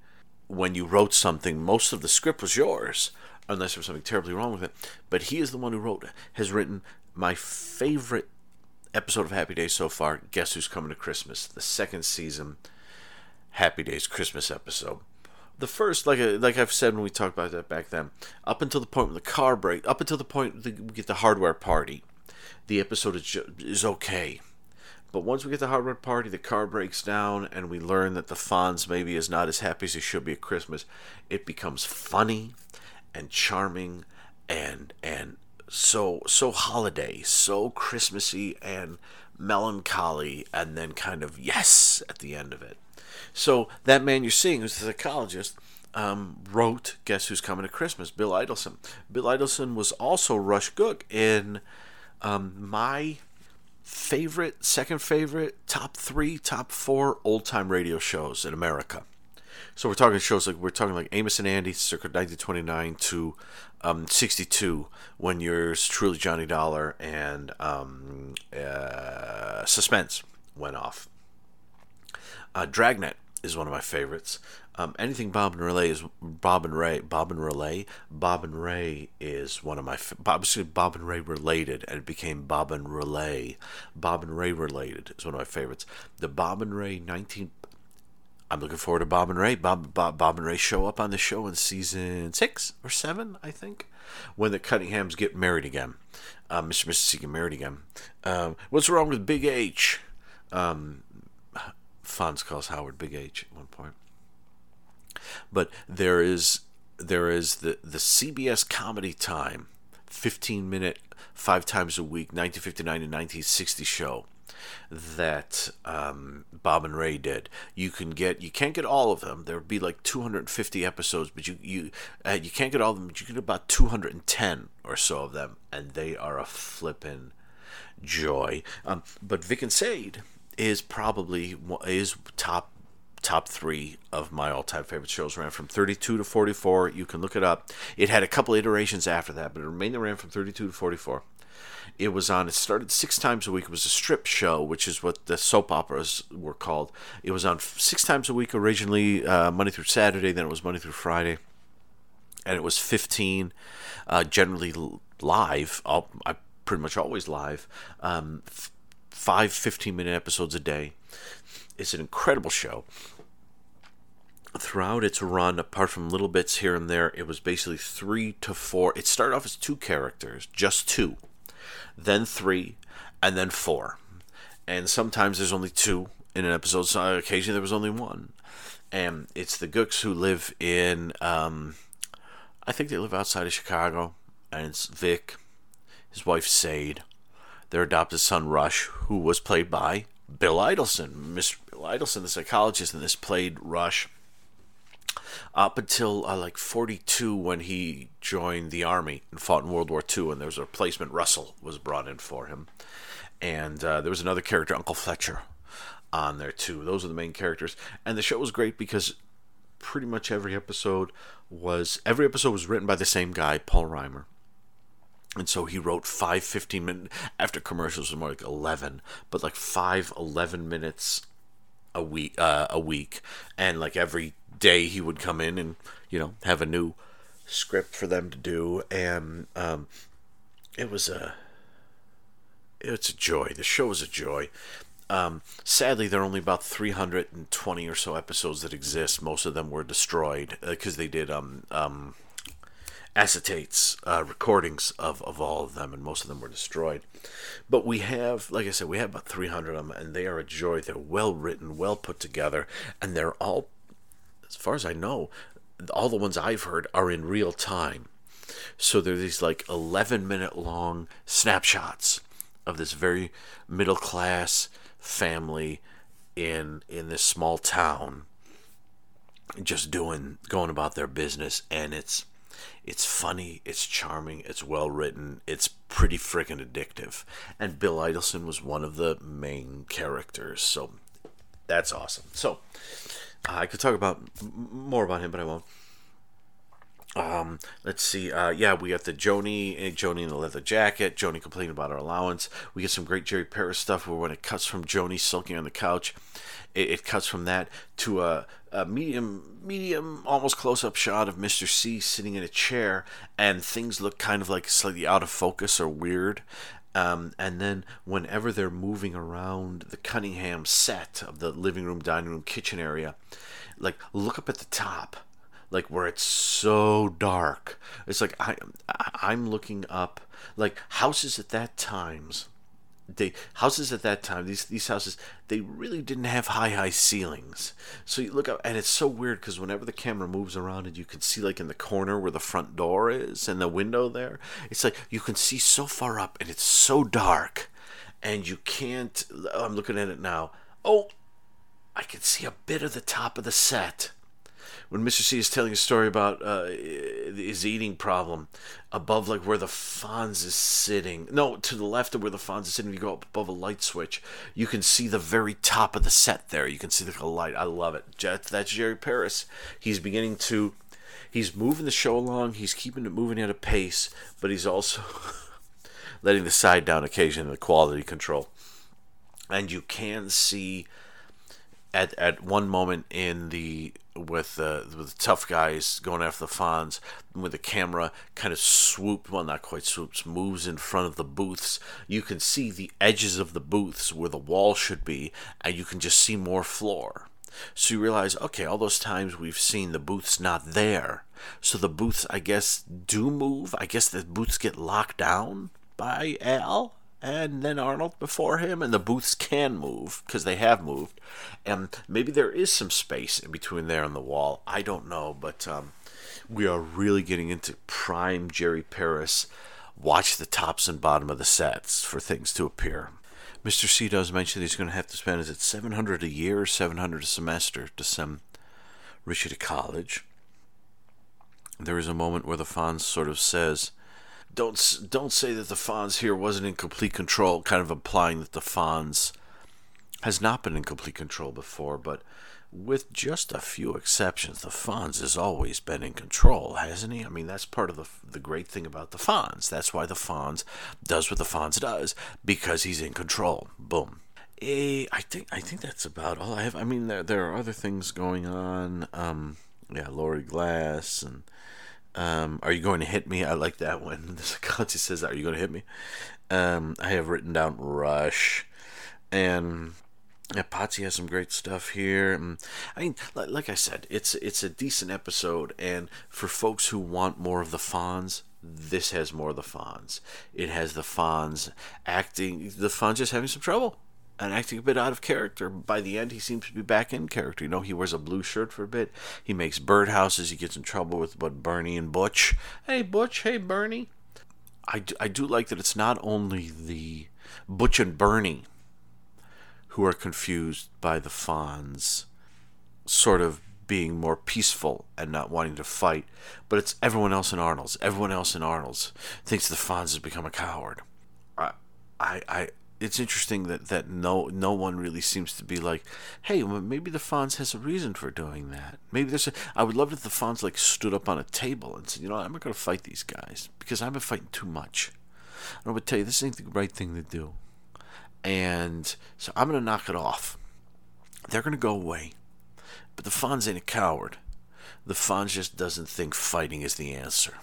when you wrote something, most of the script was yours, unless there was something terribly wrong with it. But he is the one who wrote, has written my favorite episode of Happy Days so far. Guess who's coming to Christmas? The second season, Happy Days Christmas episode. The first, like uh, like I've said when we talked about that back then, up until the point when the car break, up until the point we get the hardware party, the episode is is okay. But once we get the hardware party, the car breaks down, and we learn that the Fonz maybe is not as happy as he should be at Christmas. It becomes funny and charming and and so so holiday, so Christmassy and melancholy, and then kind of yes at the end of it. So that man you're seeing, who's the psychologist, um, wrote "Guess Who's Coming to Christmas?" Bill Idelson. Bill Idelson was also Rush Gook in um, my favorite, second favorite, top three, top four old time radio shows in America. So we're talking shows like we're talking like Amos and Andy, circa 1929 to um, 62, when yours truly Johnny Dollar and um, uh, Suspense went off. Uh, Dragnet is one of my favorites. Um, anything Bob and Relay is Bob and Ray. Bob and Relay. Bob and Ray is one of my obviously Bob and Ray related, and it became Bob and Relay. Bob and Ray related is one of my favorites. The Bob and Ray 19. I'm looking forward to Bob and Ray. Bob, Bob, Bob and Ray show up on the show in season six or seven, I think, when the Cunninghams get married again. Uh, Mr. and Mrs. Get married again. Um, what's wrong with Big H? Um, Fonz calls Howard Big H at one point. But there is there is the the CBS Comedy Time, 15 minute, five times a week, 1959 to 1960 show that um, Bob and Ray did. You can get you can't get all of them. There would be like 250 episodes, but you you uh, you can't get all of them. But you get about 210 or so of them, and they are a flippin' joy. Um, but Vic and Sade is probably is top top three of my all-time favorite shows ran from 32 to 44 you can look it up. It had a couple iterations after that but it mainly ran from 32 to 44 it was on it started six times a week. It was a strip show which is what the soap operas were called. It was on six times a week originally uh, monday through saturday then it was monday through friday and it was 15 uh, generally live all, I pretty much always live um, five 15 minute episodes a day. It's an incredible show throughout its run, apart from little bits here and there, it was basically three to four. It started off as two characters, just two, then three, and then four. And sometimes there's only two in an episode. So occasionally there was only one. And it's the Gooks who live in, um, I think they live outside of Chicago. And it's Vic, his wife Sade, their adopted son Rush, who was played by Bill Idelson. Mr. Bill Idelson, the psychologist in this, played Rush up until uh, like 42 when he joined the army and fought in World War II, and there was a replacement. Russell was brought in for him, and uh, there was another character, Uncle Fletcher, on there too. Those are the main characters, and the show was great because pretty much every episode was every episode was written by the same guy, Paul Rhymer. And so he wrote five 15 minute after commercials was more like 11, but like five 11 minutes a week uh, a week and like every day he would come in and you know have a new script for them to do. And um, it was a it's a joy. The show is a joy. Um, sadly there are only about 320 or so episodes that exist. Most of them were destroyed because they did um, um, acetates uh, recordings of, of all of them and most of them were destroyed. But we have like i said we have about 300 of them and they are a joy. They're well written well put together and they're all as far as i know all the ones i've heard are in real time so they're these like 11 minute long snapshots of this very middle class family in in this small town just doing going about their business and it's it's funny, it's charming, it's well written, it's pretty freaking addictive. And Bill Idelson was one of the main characters, so that's awesome. So uh, I could talk about more about him, but I won't. Um, let's see. Uh, yeah, we got the Joanie, eh, Joanie in the leather jacket. Joanie complaining about her allowance. We get some great Jerry Paris stuff where when it cuts from Joanie sulking on the couch, it, it cuts from that to a, a medium, medium, almost close-up shot of Mr. C sitting in a chair, and things look kind of like slightly out of focus or weird. Um, and then whenever they're moving around the Cunningham set of the living room, dining room, kitchen area, like look up at the top like where it's so dark. It's like I I'm looking up like houses at that times. They houses at that time these these houses they really didn't have high high ceilings. So you look up and it's so weird because whenever the camera moves around and you can see like in the corner where the front door is and the window there, it's like you can see so far up and it's so dark and you can't I'm looking at it now. Oh, I can see a bit of the top of the set when Mr. C is telling a story about uh, his eating problem, above like where the Fonz is sitting, no, to the left of where the Fonz is sitting, if you go up above a light switch, you can see the very top of the set there. You can see the light. I love it. That's Jerry Paris. He's beginning to, he's moving the show along. He's keeping it moving at a pace, but he's also letting the side down occasionally, the quality control. And you can see at at one moment in the with the with the tough guys going after the Fonz, with the camera kind of swooped, well not quite swoops, moves in front of the booths. You can see the edges of the booths where the wall should be, and you can just see more floor. So you realize, okay, all those times we've seen the booths not there. So the booths, I guess, do move. I guess the booths get locked down by Al and then Arnold before him, and the booths can move because they have moved, and maybe there is some space in between there and the wall. I don't know, but um, we are really getting into prime Jerry Paris. Watch the tops and bottom of the sets for things to appear. Mr. C does mention he's going to have to spend is it seven hundred a year or seven hundred a semester to send Richie to college. There is a moment where the Fonz sort of says don't don't say that the Fonz here wasn't in complete control, kind of implying that the Fonz has not been in complete control before, but with just a few exceptions, the Fonz has always been in control, hasn't he? I mean, that's part of the the great thing about the Fonz. That's why the Fonz does what the Fonz does because he's in control. Boom. Eh, I think I think that's about all I have. I mean, there there are other things going on. Um, yeah, Lori Glass and um, are you going to hit me? I like that one. The psychologist says, "Are you going to hit me?" Um, I have written down Rush, and yeah, Potsy has some great stuff here. And, I mean, like, like I said, it's it's a decent episode, and for folks who want more of the Fonz, this has more of the Fonz. It has the Fonz acting. The Fonz just having some trouble and acting a bit out of character. By the end, he seems to be back in character. You know, he wears a blue shirt for a bit. He makes birdhouses. He gets in trouble with what Bernie and Butch. Hey, Butch. Hey, Bernie. I do, I do like that it's not only the Butch and Bernie, who are confused by the Fonz sort of being more peaceful and not wanting to fight. But it's everyone else in Arnold's. Everyone else in Arnold's thinks the Fonz has become a coward. I, I, I it's interesting that, that no no one really seems to be like, hey, maybe the Fonz has a reason for doing that. Maybe there's a. I would love if the Fonz like stood up on a table and said, you know, I'm not going to fight these guys because I've been fighting too much. And I would tell you this ain't the right thing to do, and so I'm going to knock it off. They're going to go away, but the Fonz ain't a coward. The Fonz just doesn't think fighting is the answer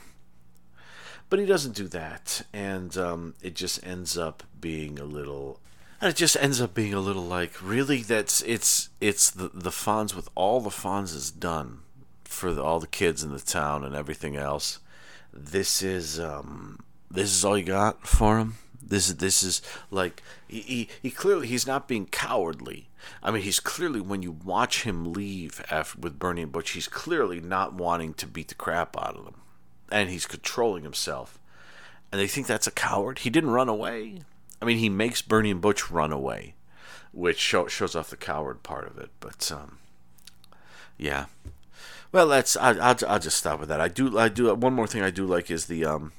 but he doesn't do that, and um, it just ends up being a little. And it just ends up being a little like really that's it's it's the the Fonz with all the Fonz is done for the, all the kids in the town and everything else. This is um this is all you got for him. This is this is like he, he, he clearly he's not being cowardly. I mean, he's clearly when you watch him leave after with Bernie and Butch, he's clearly not wanting to beat the crap out of them and he's controlling himself. And they think that's a coward. He didn't run away. I mean, he makes Bernie and Butch run away, which show, shows off the coward part of it. But um, yeah. Well, that's I, I'll, I'll just stop with that. I do I do one more thing I do like is the um,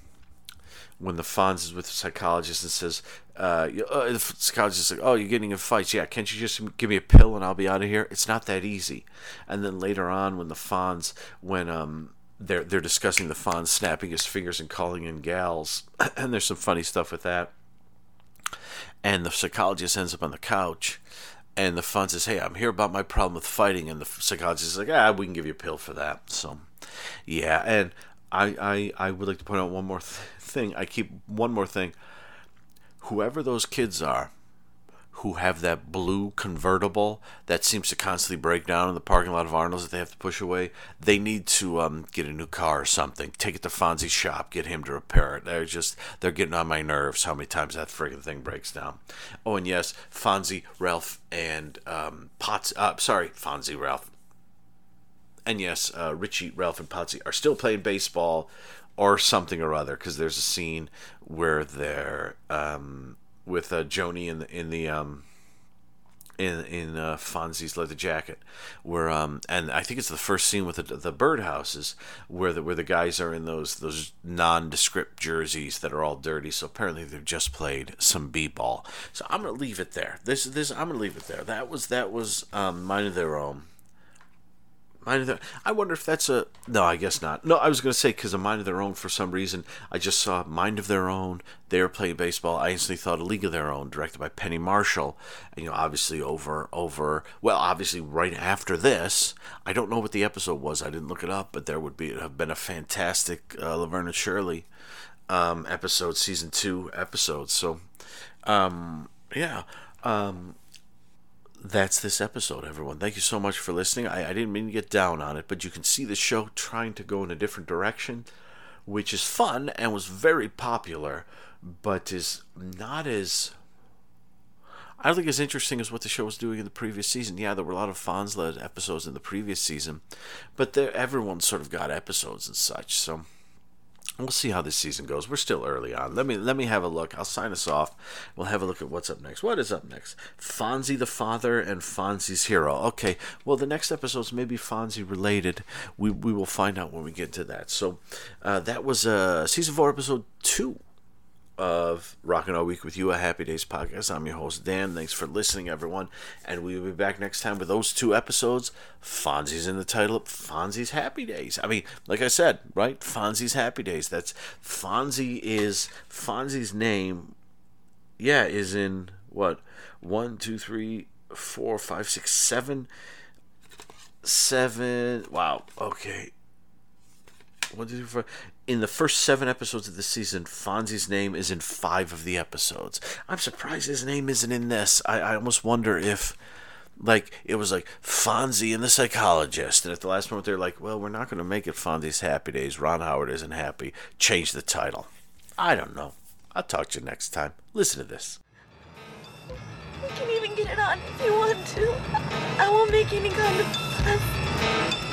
when the Fonz is with the psychologist and says, uh, uh, the psychologist is like, "Oh, you're getting in fights. Yeah, can't you just give me a pill and I'll be out of here?" It's not that easy. And then later on, when the Fonz, when um, they're they're discussing the Fonz snapping his fingers and calling in gals, and there's some funny stuff with that. And the psychologist ends up on the couch, and the Fonz says, "Hey, I'm here about my problem with fighting," and the psychologist is like, "Ah, we can give you a pill for that." So, yeah, and I I, I would like to point out one more th- thing. I keep one more thing. Whoever those kids are, who have that blue convertible that seems to constantly break down in the parking lot of Arnold's that they have to push away, they need to um, get a new car or something. Take it to Fonzie's shop, get him to repair it. They're just they're getting on my nerves how many times that friggin' thing breaks down. Oh, and yes, Fonzie, Ralph, and um, Potts. Uh, sorry, Fonzie, Ralph, and yes, uh, Richie, Ralph, and Potsy are still playing baseball or something or other because there's a scene where they're um, with uh, Joanie in the in the um, in in uh, Fonzie's leather jacket, where um, and I think it's the first scene with the, the birdhouses where the where the guys are in those those nondescript jerseys that are all dirty. So apparently they've just played some b-ball. So I'm gonna leave it there. This this I'm gonna leave it there. That was that was um, mine of their own. Mind of their, I wonder if that's a no. I guess not. No, I was going to say because of Mind of Their Own for some reason. I just saw Mind of Their Own. They were playing baseball. I instantly thought of League of Their Own, directed by Penny Marshall. And, you know, obviously over over well, obviously right after this. I don't know what the episode was. I didn't look it up, but there would be have been a fantastic uh, Laverne and Shirley um, episode, season two episode. So, um, yeah. Um, that's this episode, everyone. Thank you so much for listening. I, I didn't mean to get down on it, but you can see the show trying to go in a different direction, which is fun and was very popular, but is not as. I don't think as interesting as what the show was doing in the previous season. Yeah, there were a lot of Fonz led episodes in the previous season, but there, everyone sort of got episodes and such. So we'll see how this season goes. We're still early on. Let me let me have a look. I'll sign us off. We'll have a look at what's up next. What is up next? Fonzie the Father and Fonzie's Hero. Okay. Well, the next episodes may be Fonzie related. We we will find out when we get to that. So uh, that was uh, season four, episode two of Rockin' All Week with You, a Happy Days podcast. I'm your host, Dan. Thanks for listening, everyone. And we will be back next time with those two episodes. Fonzie's in the title, of Fonzie's Happy Days. I mean, like I said, right? Fonzie's Happy Days. That's Fonzie is Fonzie's name. Yeah, is in what? One, two, three, four, five, six, seven, seven. Wow. Okay. One, two, three, four. In the first seven episodes of the season, Fonzie's name is in five of the episodes. I'm surprised his name isn't in this. I, I almost wonder if, like, it was like Fonzie and the psychologist, and at the last moment they're like, "Well, we're not going to make it Fonzie's Happy Days. Ron Howard isn't happy. Change the title." I don't know. I'll talk to you next time. Listen to this. You can even get it on if you want to. I won't make any kind of.